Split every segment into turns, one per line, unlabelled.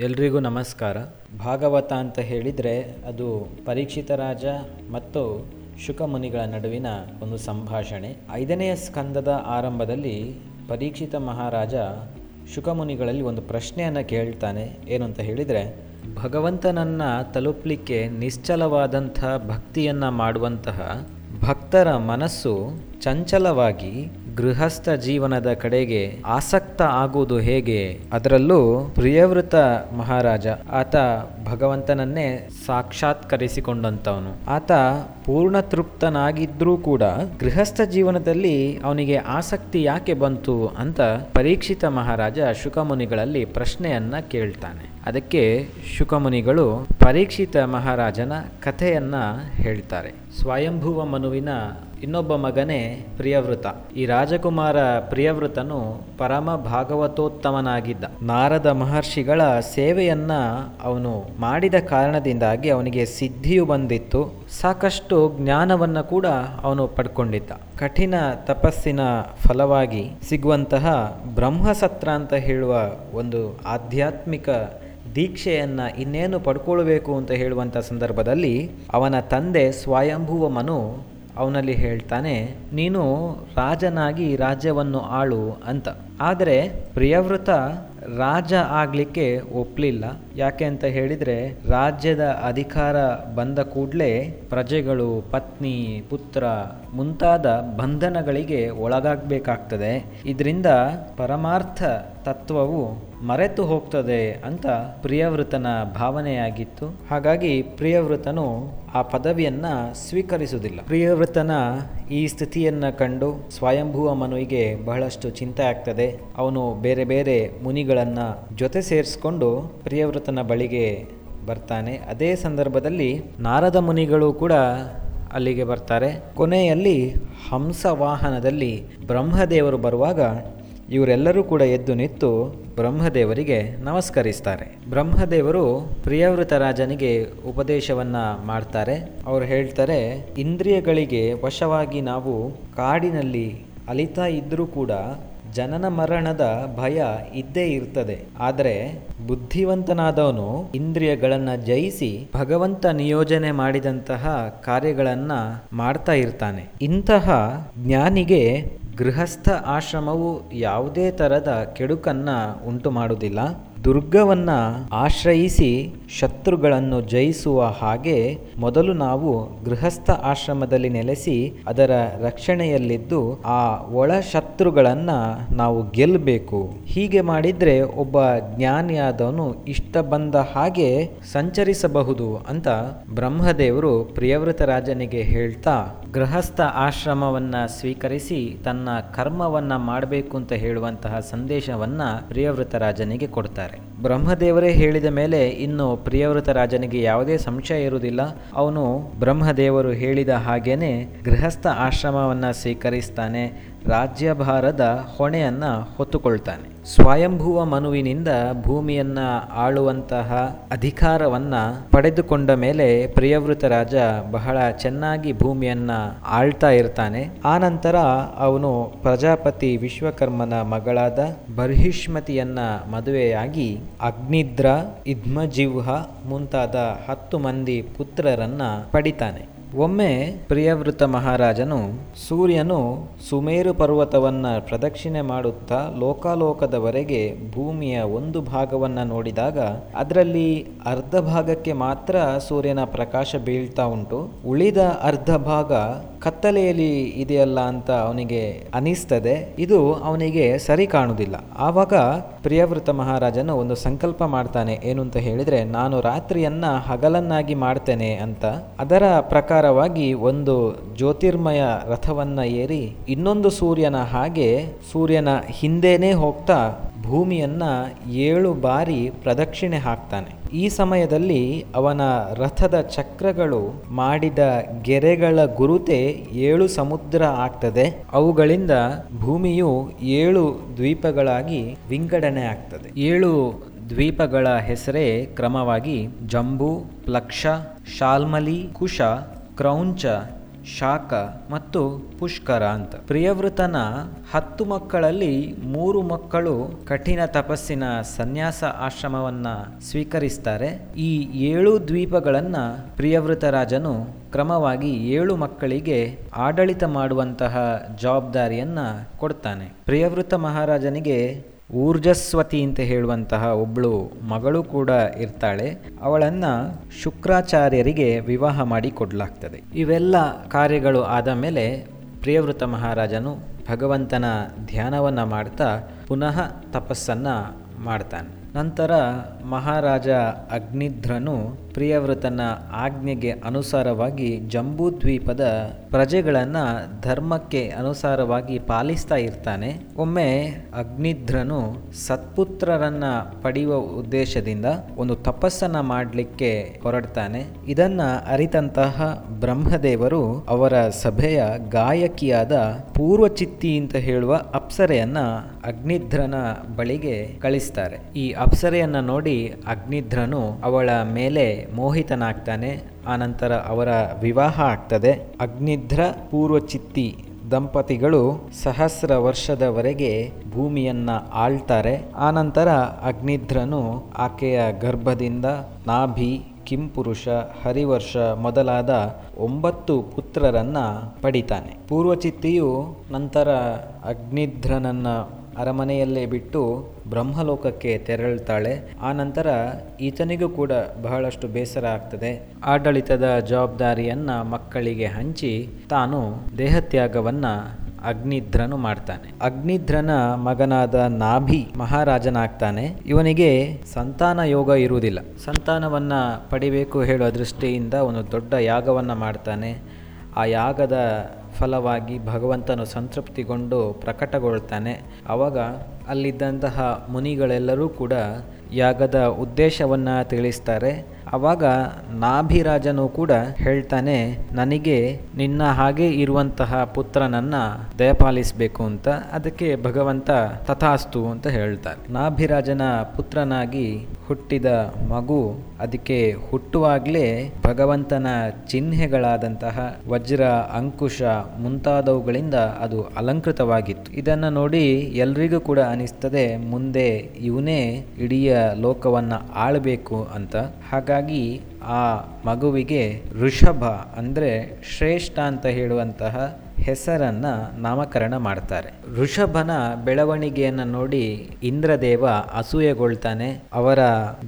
ಎಲ್ರಿಗೂ ನಮಸ್ಕಾರ. ಭಾಗವತ ಅಂತ ಹೇಳಿದರೆ ಅದು ಪರೀಕ್ಷಿತ ರಾಜ ಮತ್ತು ಶುಕಮುನಿಗಳ ನಡುವಿನ ಒಂದು ಸಂಭಾಷಣೆ. ಐದನೆಯ ಸ್ಕಂದದ ಆರಂಭದಲ್ಲಿ ಪರೀಕ್ಷಿತ ಮಹಾರಾಜ ಶುಕಮುನಿಗಳಲ್ಲಿ ಒಂದು ಪ್ರಶ್ನೆಯನ್ನು ಕೇಳ್ತಾನೆ. ಏನು ಅಂತ ಹೇಳಿದರೆ, ಭಗವಂತನನ್ನು ತಲುಪಲಿಕ್ಕೆ ನಿಶ್ಚಲವಾದಂಥ ಭಕ್ತಿಯನ್ನು ಮಾಡುವಂತಹ ಭಕ್ತರ ಮನಸ್ಸು ಚಂಚಲವಾಗಿ ಗೃಹಸ್ಥ ಜೀವನದ ಕಡೆಗೆ ಆಸಕ್ತ ಆಗುವುದು ಹೇಗೆ? ಅದರಲ್ಲೂ ಪ್ರಿಯವೃತ ಮಹಾರಾಜ ಆತ ಭಗವಂತನನ್ನೇ ಸಾಕ್ಷಾತ್ಕರಿಸಿಕೊಂಡಂತವನು. ಆತ ಪೂರ್ಣ ತೃಪ್ತನಾಗಿದ್ರೂ ಕೂಡ ಗೃಹಸ್ಥ ಜೀವನದಲ್ಲಿ ಅವನಿಗೆ ಆಸಕ್ತಿ ಯಾಕೆ ಬಂತು ಅಂತ ಪರೀಕ್ಷಿತ ಮಹಾರಾಜ ಶುಕಮುನಿಗಳಲ್ಲಿ ಪ್ರಶ್ನೆಯನ್ನ ಕೇಳ್ತಾನೆ. ಅದಕ್ಕೆ ಶುಕಮುನಿಗಳು ಪರೀಕ್ಷಿತ ಮಹಾರಾಜನ ಕಥೆಯನ್ನ ಹೇಳ್ತಾರೆ. ಸ್ವಯಂಭುವ ಮನುವಿನ ಇನ್ನೊಬ್ಬ ಮಗನೇ ಪ್ರಿಯವೃತ ಈ ರಾಜಕುಮಾರ ಪ್ರಿಯವೃತನು ಪರಮ ಭಾಗವತೋತ್ತಮನಾಗಿದ್ದ. ನಾರದ ಮಹರ್ಷಿಗಳ ಸೇವೆಯನ್ನ ಅವನು ಮಾಡಿದ ಕಾರಣದಿಂದಾಗಿ ಅವನಿಗೆ ಸಿದ್ಧಿಯು ಬಂದಿತ್ತು. ಸಾಕಷ್ಟು ಜ್ಞಾನವನ್ನು ಕೂಡ ಅವನು ಪಡ್ಕೊಂಡಿದ್ದ. ಕಠಿಣ ತಪಸ್ಸಿನ ಫಲವಾಗಿ ಸಿಗುವಂತಹ ಬ್ರಹ್ಮಸತ್ರ ಅಂತ ಹೇಳುವ ಒಂದು ಆಧ್ಯಾತ್ಮಿಕ ದೀಕ್ಷೆಯನ್ನು ಇನ್ನೇನು ಪಡ್ಕೊಳ್ಬೇಕು ಅಂತ ಹೇಳುವಂಥ ಸಂದರ್ಭದಲ್ಲಿ ಅವನ ತಂದೆ ಸ್ವಯಂಭುವ ಮನು ಅವನಲ್ಲಿ ಹೇಳ್ತಾನೆ, ನೀನು ರಾಜನಾಗಿ ರಾಜ್ಯವನ್ನು ಆಳು ಅಂತ. ಆದರೆ ಪ್ರಿಯವೃತ ರಾಜ ಆಗಲಿಕ್ಕೆ ಒಪ್ಪಲಿಲ್ಲ ಯಾಕೆ ಅಂತ ಹೇಳಿದರೆ, ರಾಜ್ಯದ ಅಧಿಕಾರ ಬಂದ ಕೂಡಲೇ ಪ್ರಜೆಗಳು ಪತ್ನಿ, ಪುತ್ರ ಮುಂತಾದ ಬಂಧನಗಳಿಗೆ ಒಳಗಾಗಬೇಕಾಗ್ತದೆ. ಇದರಿಂದ ಪರಮಾರ್ಥ ತತ್ವವು ಮರೆತು ಹೋಗ್ತದೆ ಅಂತ ಪ್ರಿಯವೃತನ ಭಾವನೆಯಾಗಿತ್ತು. ಹಾಗಾಗಿ ಪ್ರಿಯವೃತನು ಆ ಪದವಿಯನ್ನ ಸ್ವೀಕರಿಸುವುದಿಲ್ಲ. ಪ್ರಿಯವೃತನ ಈ ಸ್ಥಿತಿಯನ್ನ ಕಂಡು ಸ್ವಯಂಭುವ ಮನುವಿಗೆ ಬಹಳಷ್ಟು ಚಿಂತೆ ಆಗ್ತದೆ. ಅವನು ಬೇರೆ ಬೇರೆ ಮುನಿಗಳನ್ನ ಜೊತೆ ಸೇರಿಸ್ಕೊಂಡು ಪ್ರಿಯವೃತನ ಬಳಿಗೆ ಬರ್ತಾನೆ. ಅದೇ ಸಂದರ್ಭದಲ್ಲಿ ನಾರದ ಮುನಿಗಳು ಕೂಡ ಅಲ್ಲಿಗೆ ಬರ್ತಾರೆ. ಕೊನೆಯಲ್ಲಿ ಹಂಸವಾಹನದಲ್ಲಿ ಬ್ರಹ್ಮದೇವರು ಬರುವಾಗ ಇವರೆಲ್ಲರೂ ಕೂಡ ಎದ್ದು ನಿಂತು ಬ್ರಹ್ಮದೇವರಿಗೆ ನಮಸ್ಕರಿಸ್ತಾರೆ. ಬ್ರಹ್ಮದೇವರು ಪ್ರಿಯವೃತ ರಾಜನಿಗೆ ಉಪದೇಶವನ್ನ ಮಾಡ್ತಾರೆ. ಅವರು ಹೇಳ್ತಾರೆ, ಇಂದ್ರಿಯಗಳಿಗೆ ವಶವಾಗಿ ನಾವು ಕಾಡಿನಲ್ಲಿ ಅಲಿತಾ ಇದ್ದರೂ ಕೂಡ ಜನನ ಮರಣದ ಭಯ ಇದ್ದೇ ಇರ್ತದೆ. ಆದರೆ ಬುದ್ಧಿವಂತನಾದವನು ಇಂದ್ರಿಯಗಳನ್ನು ಜಯಿಸಿ ಭಗವಂತ ನಿಯೋಜನೆ ಮಾಡಿದಂತಹ ಕಾರ್ಯಗಳನ್ನು ಮಾಡ್ತಾ ಇರ್ತಾನೆ. ಇಂತಹ ಜ್ಞಾನಿಗೆ ಗೃಹಸ್ಥ ಆಶ್ರಮವು ಯಾವುದೇ ಥರದ ಕೆಡುಕನ್ನು ಉಂಟು ಮಾಡುವುದಿಲ್ಲ ದುರ್ಗವನ್ನ ಆಶ್ರಯಿಸಿ ಶತ್ರುಗಳನ್ನು ಜಯಿಸುವ ಹಾಗೆ ಮೊದಲು ನಾವು ಗೃಹಸ್ಥ ಆಶ್ರಮದಲ್ಲಿ ನೆಲೆಸಿ ಅದರ ರಕ್ಷಣೆಯಲ್ಲಿದ್ದು ಆ ಒಳ ಶತ್ರುಗಳನ್ನ ನಾವು ಗೆಲ್ಲಬೇಕು ಹೀಗೆ ಮಾಡಿದ್ರೆ ಒಬ್ಬ ಜ್ಞಾನಿಯಾದವನು ಇಷ್ಟ ಬಂದ ಹಾಗೆ ಸಂಚರಿಸಬಹುದು ಅಂತ ಬ್ರಹ್ಮದೇವರು ಪ್ರಿಯವೃತ ರಾಜನಿಗೆ ಹೇಳ್ತಾ, ಗೃಹಸ್ಥ ಆಶ್ರಮವನ್ನ ಸ್ವೀಕರಿಸಿ ತನ್ನ ಕರ್ಮವನ್ನ ಮಾಡಬೇಕು ಅಂತ ಹೇಳುವಂತಹ ಸಂದೇಶವನ್ನ ಪ್ರಿಯವೃತ ರಾಜನಿಗೆ ಕೊಡ್ತಾರೆ ಬ್ರಹ್ಮದೇವರೇ ಹೇಳಿದ ಮೇಲೆ ಇನ್ನು ಪ್ರಿಯವೃತ ರಾಜನಿಗೆ ಯಾವುದೇ ಸಂಶಯ ಇರುವುದಿಲ್ಲ. ಅವನು ಬ್ರಹ್ಮದೇವರು ಹೇಳಿದ ಹಾಗೇನೆ ಗೃಹಸ್ಥ ಆಶ್ರಮವನ್ನು ಸ್ವೀಕರಿಸ್ತಾನೆ. ರಾಜ್ಯಭಾರದ ಹೊಣೆಯನ್ನು ಹೊತ್ತುಕೊಳ್ತಾನೆ. ಸ್ವಯಂಭುವ ಮನುವಿನಿಂದ ಭೂಮಿಯನ್ನ ಆಳುವಂತಹ ಅಧಿಕಾರವನ್ನ ಪಡೆದುಕೊಂಡ ಮೇಲೆ ಪ್ರಿಯವೃತ ರಾಜ ಬಹಳ ಚೆನ್ನಾಗಿ ಭೂಮಿಯನ್ನ ಆಳ್ತಾ ಇರ್ತಾನೆ. ಆನಂತರ ಅವನು ಪ್ರಜಾಪತಿ ವಿಶ್ವಕರ್ಮನ ಮಗಳಾದ ಬರ್ಹಿಷ್ಮತಿಯನ್ನ ಮದುವೆಯಾಗಿ ಅಗ್ನಿದ್ರ, ಇದ್ಮಜಿವ್ಹ ಮುಂತಾದ ಹತ್ತು ಮಂದಿ ಪುತ್ರರನ್ನ ಪಡಿತಾನೆ. ಒಮ್ಮೆ ಪ್ರಿಯವೃತ ಮಹಾರಾಜನು ಸೂರ್ಯನು ಸುಮೇರು ಪರ್ವತವನ್ನ ಪ್ರದಕ್ಷಿಣೆ ಮಾಡುತ್ತಾ ಲೋಕಾಲೋಕದವರೆಗೆ ಭೂಮಿಯ ಒಂದು ಭಾಗವನ್ನ ನೋಡಿದಾಗ ಅದರಲ್ಲಿ ಅರ್ಧ ಭಾಗಕ್ಕೆ ಮಾತ್ರ ಸೂರ್ಯನ ಪ್ರಕಾಶ ಬೀಳ್ತಾ ಉಂಟು. ಉಳಿದ ಅರ್ಧ ಭಾಗ ಕತ್ತಲೆಯಲ್ಲಿ ಇದೆಯಲ್ಲ ಅಂತ ಅವನಿಗೆ ಅನಿಸ್ತದೆ, ಇದು ಅವನಿಗೆ ಸರಿ ಕಾಣುವುದಿಲ್ಲ. ಆವಾಗ ಪ್ರಿಯವೃತ ಮಹಾರಾಜನು ಒಂದು ಸಂಕಲ್ಪ ಮಾಡ್ತಾನೆ, ಏನು ಅಂತ ಹೇಳಿದ್ರೆ, ನಾನು ರಾತ್ರಿಯನ್ನ ಹಗಲನ್ನಾಗಿ ಮಾಡ್ತೇನೆ ಅಂತ. ಅದರ ಪ್ರಕಾರವಾಗಿ ಒಂದು ಜ್ಯೋತಿರ್ಮಯ ರಥವನ್ನ ಏರಿ ಇನ್ನೊಂದು ಸೂರ್ಯನ ಹಾಗೆ ಸೂರ್ಯನ ಹಿಂದೆನೇ ಹೋಗ್ತಾ ಭೂಮಿಯನ್ನ ಏಳು ಬಾರಿ ಪ್ರದಕ್ಷಿಣೆ ಹಾಕ್ತಾನೆ. ಈ ಸಮಯದಲ್ಲಿ ಅವನ ರಥದ ಚಕ್ರಗಳು ಮಾಡಿದ ಗೆರೆಗಳ ಗುರುತೆ ಏಳು ಸಮುದ್ರ ಆಗ್ತದೆ. ಅವುಗಳಿಂದ ಭೂಮಿಯು ಏಳು ದ್ವೀಪಗಳಾಗಿ ವಿಂಗಡಣೆ ಆಗ್ತದೆ. ಏಳು ದ್ವೀಪಗಳ ಹೆಸರೇ ಕ್ರಮವಾಗಿ ಜಂಬು, ಪ್ಲಕ್ಷ, ಶಾಲ್ಮಲಿ, ಕುಶ, ಕ್ರೌಂಚ ಶಾಕ ಮತ್ತು ಪುಷ್ಕರ ಅಂತ. ಪ್ರಿಯವೃತನ ಹತ್ತು ಮಕ್ಕಳಲ್ಲಿ ಮೂರು ಮಕ್ಕಳು ಕಠಿಣ ತಪಸ್ಸಿನ ಸನ್ಯಾಸ ಆಶ್ರಮವನ್ನ ಸ್ವೀಕರಿಸ್ತಾರೆ. ಈ ಏಳು ದ್ವೀಪಗಳನ್ನ ಪ್ರಿಯವೃತ ರಾಜನು ಕ್ರಮವಾಗಿ ಏಳು ಮಕ್ಕಳಿಗೆ ಆಡಳಿತ ಮಾಡುವಂತಹ ಜವಾಬ್ದಾರಿಯನ್ನ ಕೊಡ್ತಾನೆ. ಪ್ರಿಯವೃತ ಮಹಾರಾಜನಿಗೆ ಊರ್ಜಸ್ವತಿ ಅಂತ ಹೇಳುವಂತಹ ಒಬ್ಬಳು ಮಗಳು ಕೂಡ ಇರ್ತಾಳೆ. ಅವಳನ್ನ ಶುಕ್ರಾಚಾರ್ಯರಿಗೆ ವಿವಾಹ ಮಾಡಿ ಕೊಡಲಾಗ್ತದೆ. ಇವೆಲ್ಲ ಕಾರ್ಯಗಳು ಆದ ಮೇಲೆ ಪ್ರಿಯವೃತ ಮಹಾರಾಜನು ಭಗವಂತನ ಧ್ಯಾನವನ್ನು ಮಾಡ್ತಾ ಪುನಃ ತಪಸ್ಸನ್ನು ಮಾಡ್ತಾನೆ. ನಂತರ ಮಹಾರಾಜ ಅಗ್ನಿಧ್ರನು ಪ್ರಿಯವೃತನ ಆಜ್ಞೆಗೆ ಅನುಸಾರವಾಗಿ ಜಂಬೂದ್ವೀಪದ ಪ್ರಜೆಗಳನ್ನು ಧರ್ಮಕ್ಕೆ ಅನುಸಾರವಾಗಿ ಪಾಲಿಸ್ತಾ ಇರ್ತಾನೆ. ಒಮ್ಮೆ ಅಗ್ನಿಧ್ರನು ಸತ್ಪುತ್ರರನ್ನ ಪಡೆಯುವ ಉದ್ದೇಶದಿಂದ ಒಂದು ತಪಸ್ಸನ್ನ ಮಾಡಲಿಕ್ಕೆ ಹೊರಡ್ತಾನೆ. ಇದನ್ನ ಅರಿತಂತಹ ಬ್ರಹ್ಮದೇವರು ಅವರ ಸಭೆಯ ಗಾಯಕಿಯಾದ ಪೂರ್ವಚಿತ್ತಿ ಅಂತ ಹೇಳುವ ಅಪ್ಸರೆಯನ್ನ ಅಗ್ನಿಧ್ರನ ಬಳಿಗೆ ಕಳಿಸ್ತಾರೆ. ಈ ಅಪ್ಸರೆಯನ್ನ ನೋಡಿ ಅಗ್ನಿಧ್ರನು ಅವಳ ಮೇಲೆ ಮೋಹಿತನಾಗ್ತಾನೆ, ಆನಂತರ ಅವರ ವಿವಾಹ ಆಗ್ತದೆ. ಅಗ್ನಿಧ್ರ ಪೂರ್ವಚಿತ್ತಿ ದಂಪತಿಗಳು ಸಹಸ್ರ ವರ್ಷದವರೆಗೆ ಭೂಮಿಯನ್ನ ಆಳ್ತಾರೆ. ಆನಂತರ ಅಗ್ನಿಧ್ರನು ಆಕೆಯ ಗರ್ಭದಿಂದ ನಾಭಿ, ಕಿಂಪುರುಷ, ಹರಿವರ್ಷ ಮೊದಲಾದ ಒಂಬತ್ತು ಪುತ್ರರನ್ನ ಪಡಿತಾನೆ. ಪೂರ್ವಚಿತ್ತಿಯು ನಂತರ ಅಗ್ನಿಧ್ರನನ್ನ ಅರಮನೆಯಲ್ಲೇ ಬಿಟ್ಟು ಬ್ರಹ್ಮಲೋಕಕ್ಕೆ ತೆರಳುತ್ತಾಳೆ. ಆ ನಂತರ ಈತನಿಗೂ ಕೂಡ ಬಹಳಷ್ಟು ಬೇಸರ ಆಗ್ತದೆ. ಆಡಳಿತದ ಜವಾಬ್ದಾರಿಯನ್ನು ಮಕ್ಕಳಿಗೆ ಹಂಚಿ ತಾನು ದೇಹತ್ಯಾಗವನ್ನ ಅಗ್ನಿಧ್ರನು ಮಾಡ್ತಾನೆ. ಅಗ್ನಿಧ್ರನ ಮಗನಾದ ನಾಭಿ ಮಹಾರಾಜನಾಗ್ತಾನೆ. ಇವನಿಗೆ ಸಂತಾನ ಯೋಗ ಇರುವುದಿಲ್ಲ. ಸಂತಾನವನ್ನ ಪಡಿಬೇಕು ಹೇಳುವ ದೃಷ್ಟಿಯಿಂದ ಒಂದು ದೊಡ್ಡ ಯಾಗವನ್ನ ಮಾಡ್ತಾನೆ. ಆ ಯಾಗದ ಫಲವಾಗಿ ಭಗವಂತನು ಸಂತೃಪ್ತಿಗೊಂಡು ಪ್ರಕಟಗೊಳ್ತಾನೆ. ಆವಾಗ ಅಲ್ಲಿದ್ದಂತಹ ಮುನಿಗಳೆಲ್ಲರೂ ಕೂಡ ಯಾಗದ ಉದ್ದೇಶವನ್ನು ತಿಳಿಸ್ತಾರೆ. ಆವಾಗ ನಾಭಿರಾಜನು ಕೂಡ ಹೇಳ್ತಾನೆ, ನನಗೆ ನಿನ್ನ ಹಾಗೆ ಇರುವಂತಹ ಪುತ್ರನನ್ನ ದಯಪಾಲಿಸಬೇಕು ಅಂತ ಅದಕ್ಕೆ ಭಗವಂತ ತಥಾಸ್ತು ಅಂತ ಹೇಳ್ತಾರೆ ನಾಭಿರಾಜನ ಪುತ್ರನಾಗಿ ಹುಟ್ಟಿದ ಮಗು ಅದಕ್ಕೆ ಹುಟ್ಟುವಾಗಲೇ ಭಗವಂತನ ಚಿಹ್ನೆಗಳಾದಂತಹ ವಜ್ರ, ಅಂಕುಶ ಮುಂತಾದವುಗಳಿಂದ ಅದು ಅಲಂಕೃತವಾಗಿತ್ತು. ಇದನ್ನು ನೋಡಿ ಎಲ್ರಿಗೂ ಕೂಡ ಅನಿಸ್ತದೆ, ಮುಂದೆ ಇವನೇ ಇಡೀ ಲೋಕವನ್ನು ಆಳಬೇಕು ಅಂತ. ಹಾಗಾಗಿ ಆ ಮಗುವಿಗೆ ಋಷಭ ಅಂದರೆ ಶ್ರೇಷ್ಠ ಅಂತ ಹೇಳುವಂತಹ ಹೆಸರನ್ನ ನಾಮಕರಣ ಮಾಡ್ತಾರೆ. ಋಷಭನ ಬೆಳವಣಿಗೆಯನ್ನು ನೋಡಿ ಇಂದ್ರದೇವ ಅಸೂಯೆಗೊಳ್ತಾನೆ. ಅವರ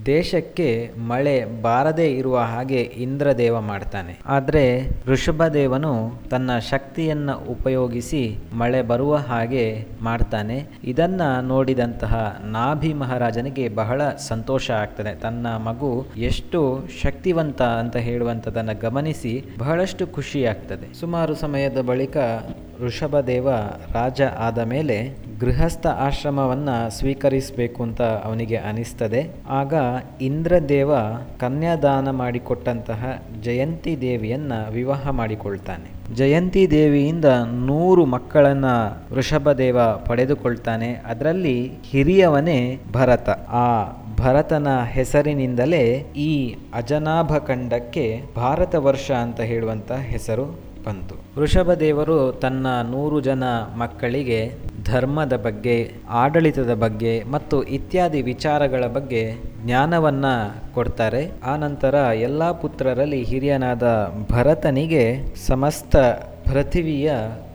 ದೇಶಕ್ಕೆ ಮಳೆ ಬಾರದೇ ಇರುವ ಹಾಗೆ ಇಂದ್ರದೇವ ಮಾಡ್ತಾನೆ. ಆದರೆ ಋಷಭದೇವನು ತನ್ನ ಶಕ್ತಿಯನ್ನ ಉಪಯೋಗಿಸಿ ಮಳೆ ಬರುವ ಹಾಗೆ ಮಾಡ್ತಾನೆ. ಇದನ್ನ ನೋಡಿದಂತಹ ನಾಭಿ ಮಹಾರಾಜನಿಗೆ ಬಹಳ ಸಂತೋಷ ಆಗ್ತದೆ. ತನ್ನ ಮಗು ಎಷ್ಟು ಶಕ್ತಿವಂತ ಅಂತ ಹೇಳುವಂಥದ್ದನ್ನು ಗಮನಿಸಿ ಬಹಳಷ್ಟು ಖುಷಿ ಆಗ್ತದೆ. ಸುಮಾರು ಸಮಯದ ಬಳಿಕ ಋಷಭದೇವ ರಾಜ ಆದ ಮೇಲೆ ಗೃಹಸ್ಥ ಆಶ್ರಮವನ್ನು ಸ್ವೀಕರಿಸಬೇಕು ಅಂತ ಅವನಿಗೆ ಅನಿಸ್ತದೆ. ಆಗ ಇಂದ್ರದೇವ ಕನ್ಯಾದಾನ ಮಾಡಿಕೊಟ್ಟಂತಹ ಜಯಂತಿ ದೇವಿಯನ್ನ ವಿವಾಹ ಮಾಡಿಕೊಳ್ತಾನೆ. ಜಯಂತಿ ದೇವಿಯಿಂದ ನೂರು ಮಕ್ಕಳನ್ನ ವೃಷಭದೇವ ಪಡೆದುಕೊಳ್ತಾನೆ. ಅದರಲ್ಲಿ ಹಿರಿಯವನೇ ಭರತ. ಆ ಭರತನ ಹೆಸರಿನಿಂದಲೇ ಈ ಅಜನಾಭಖಂಡಕ್ಕೆ ಭಾರತ ವರ್ಷ ಅಂತ ಹೇಳುವಂತಹ ಹೆಸರು. ಬಂತು. ವೃಷಭದೇವರು ತನ್ನ ನೂರು ಜನ ಮಕ್ಕಳಿಗೆ ಧರ್ಮದ ಬಗ್ಗೆ, ಆಡಳಿತದ ಬಗ್ಗೆ ಮತ್ತು ಇತ್ಯಾದಿ ವಿಚಾರಗಳ ಬಗ್ಗೆ ಜ್ಞಾನವನ್ನ ಕೊಡ್ತಾರೆ. ಆ ನಂತರ ಎಲ್ಲ ಪುತ್ರರಲ್ಲಿ ಹಿರಿಯನಾದ ಭರತನಿಗೆ ಸಮಸ್ತ ಪೃಥಿವಿಯ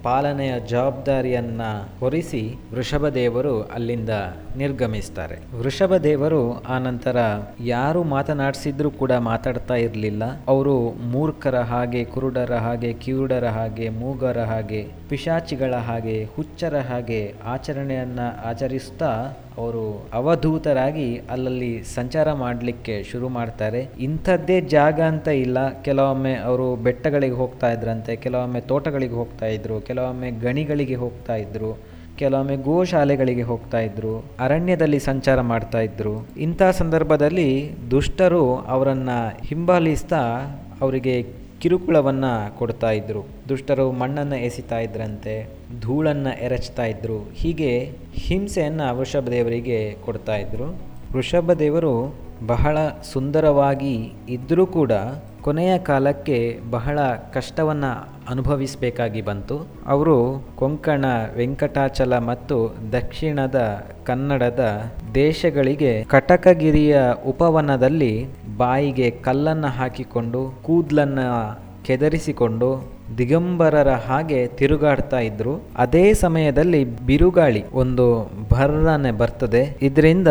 ಪಾಲನೆಯ ಜವಾಬ್ದಾರಿಯನ್ನ ಹೊರಿಸಿ ವೃಷಭದೇವರು ಅಲ್ಲಿಂದ ನಿರ್ಗಮಿಸ್ತಾರೆ. ವೃಷಭದೇವರು ಆ ನಂತರ ಯಾರು ಮಾತನಾಡಿಸಿದ್ರು ಕೂಡ ಮಾತಾಡ್ತಾ ಇರಲಿಲ್ಲ. ಅವರು ಮೂರ್ಖರ ಹಾಗೆ, ಕುರುಡರ ಹಾಗೆ, ಕಿರುಡರ ಹಾಗೆ, ಮೂಗರ ಹಾಗೆ, ಪಿಶಾಚಿಗಳ ಹಾಗೆ, ಹುಚ್ಚರ ಹಾಗೆ ಆಚರಣೆಯನ್ನ ಆಚರಿಸ್ತಾ ಅವರು ಅವಧೂತರಾಗಿ ಅಲ್ಲಲ್ಲಿ ಸಂಚಾರ ಮಾಡಲಿಕ್ಕೆ ಶುರು ಮಾಡ್ತಾರೆ. ಇಂಥದ್ದೇ ಜಾಗ ಅಂತ ಇಲ್ಲ. ಕೆಲವೊಮ್ಮೆ ಅವರು ಬೆಟ್ಟಗಳಿಗೆ ಹೋಗ್ತಾ ಇದ್ರಂತೆ, ಕೆಲವೊಮ್ಮೆ ತೋಟಗಳಿಗೆ ಹೋಗ್ತಾ ಇದ್ರು, ಕೆಲವೊಮ್ಮೆ ಗಣಿಗಳಿಗೆ ಹೋಗ್ತಾ ಇದ್ರು, ಕೆಲವೊಮ್ಮೆ ಗೋಶಾಲೆಗಳಿಗೆ ಹೋಗ್ತಾ ಇದ್ರು, ಅರಣ್ಯದಲ್ಲಿ ಸಂಚಾರ ಮಾಡ್ತಾ ಇದ್ರು. ಇಂಥ ಸಂದರ್ಭದಲ್ಲಿ ದುಷ್ಟರು ಅವರನ್ನ ಹಿಂಬಾಲಿಸ್ತಾ ಅವರಿಗೆ ಕಿರುಕುಳವನ್ನು ಕೊಡ್ತಾ ಇದ್ರು. ದುಷ್ಟರು ಮಣ್ಣನ್ನು ಎಸಿತಾ ಇದ್ರಂತೆ. ಧೂಳನ್ನು ಎರಚ್ತಾ ಇದ್ದರು ಹೀಗೆ ಹಿಂಸೆಯನ್ನು ವೃಷಭ ದೇವರಿಗೆ ಕೊಡ್ತಾ ಇದ್ದರು ವೃಷಭ ದೇವರು ಬಹಳ ಸುಂದರವಾಗಿ ಇದ್ದರೂ ಕೂಡ ಕೊನೆಯ ಕಾಲಕ್ಕೆ ಬಹಳ ಕಷ್ಟವನ್ನು ಅನುಭವಿಸಬೇಕಾಗಿ ಬಂತು. ಅವರು ಕೊಂಕಣ, ವೆಂಕಟಾಚಲ ಮತ್ತು ದಕ್ಷಿಣದ ಕನ್ನಡದ ದೇಶಗಳಿಗೆ ಕಟಕಗಿರಿಯ ಉಪವನದಲ್ಲಿ ಬಾಯಿಗೆ ಕಲ್ಲನ್ನು ಹಾಕಿಕೊಂಡು ಕೂದಲನ್ನು ಕೆದರಿಸಿಕೊಂಡು ದಿಗಂಬರರ ಹಾಗೆ ತಿರುಗಾಡ್ತಾ ಇದ್ರು. ಅದೇ ಸಮಯದಲ್ಲಿ ಬಿರುಗಾಳಿ ಒಂದು ಭರ್ರನೆ ಬರ್ತದೆ. ಇದರಿಂದ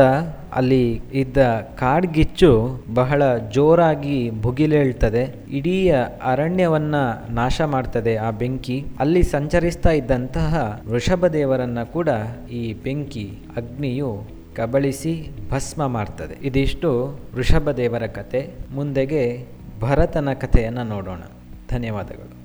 ಅಲ್ಲಿ ಇದ್ದ ಕಾಡ್ಗಿಚ್ಚು ಬಹಳ ಜೋರಾಗಿ ಭುಗಿಲೇಳ್ತದೆ. ಇಡೀ ಅರಣ್ಯವನ್ನ ನಾಶ ಮಾಡ್ತದೆ ಆ ಬೆಂಕಿ. ಅಲ್ಲಿ ಸಂಚರಿಸ್ತಾ ಇದ್ದಂತಹ ವೃಷಭದೇವರನ್ನ ಕೂಡ ಈ ಬೆಂಕಿ ಅಗ್ನಿಯು ಕಬಳಿಸಿ ಭಸ್ಮ ಮಾಡ್ತದೆ. ಇದಿಷ್ಟು ವೃಷಭದೇವರ ಕತೆ. ಮುಂದೆಗೆ ಭರತನ ಕಥೆಯನ್ನು ನೋಡೋಣ. ಧನ್ಯವಾದಗಳು.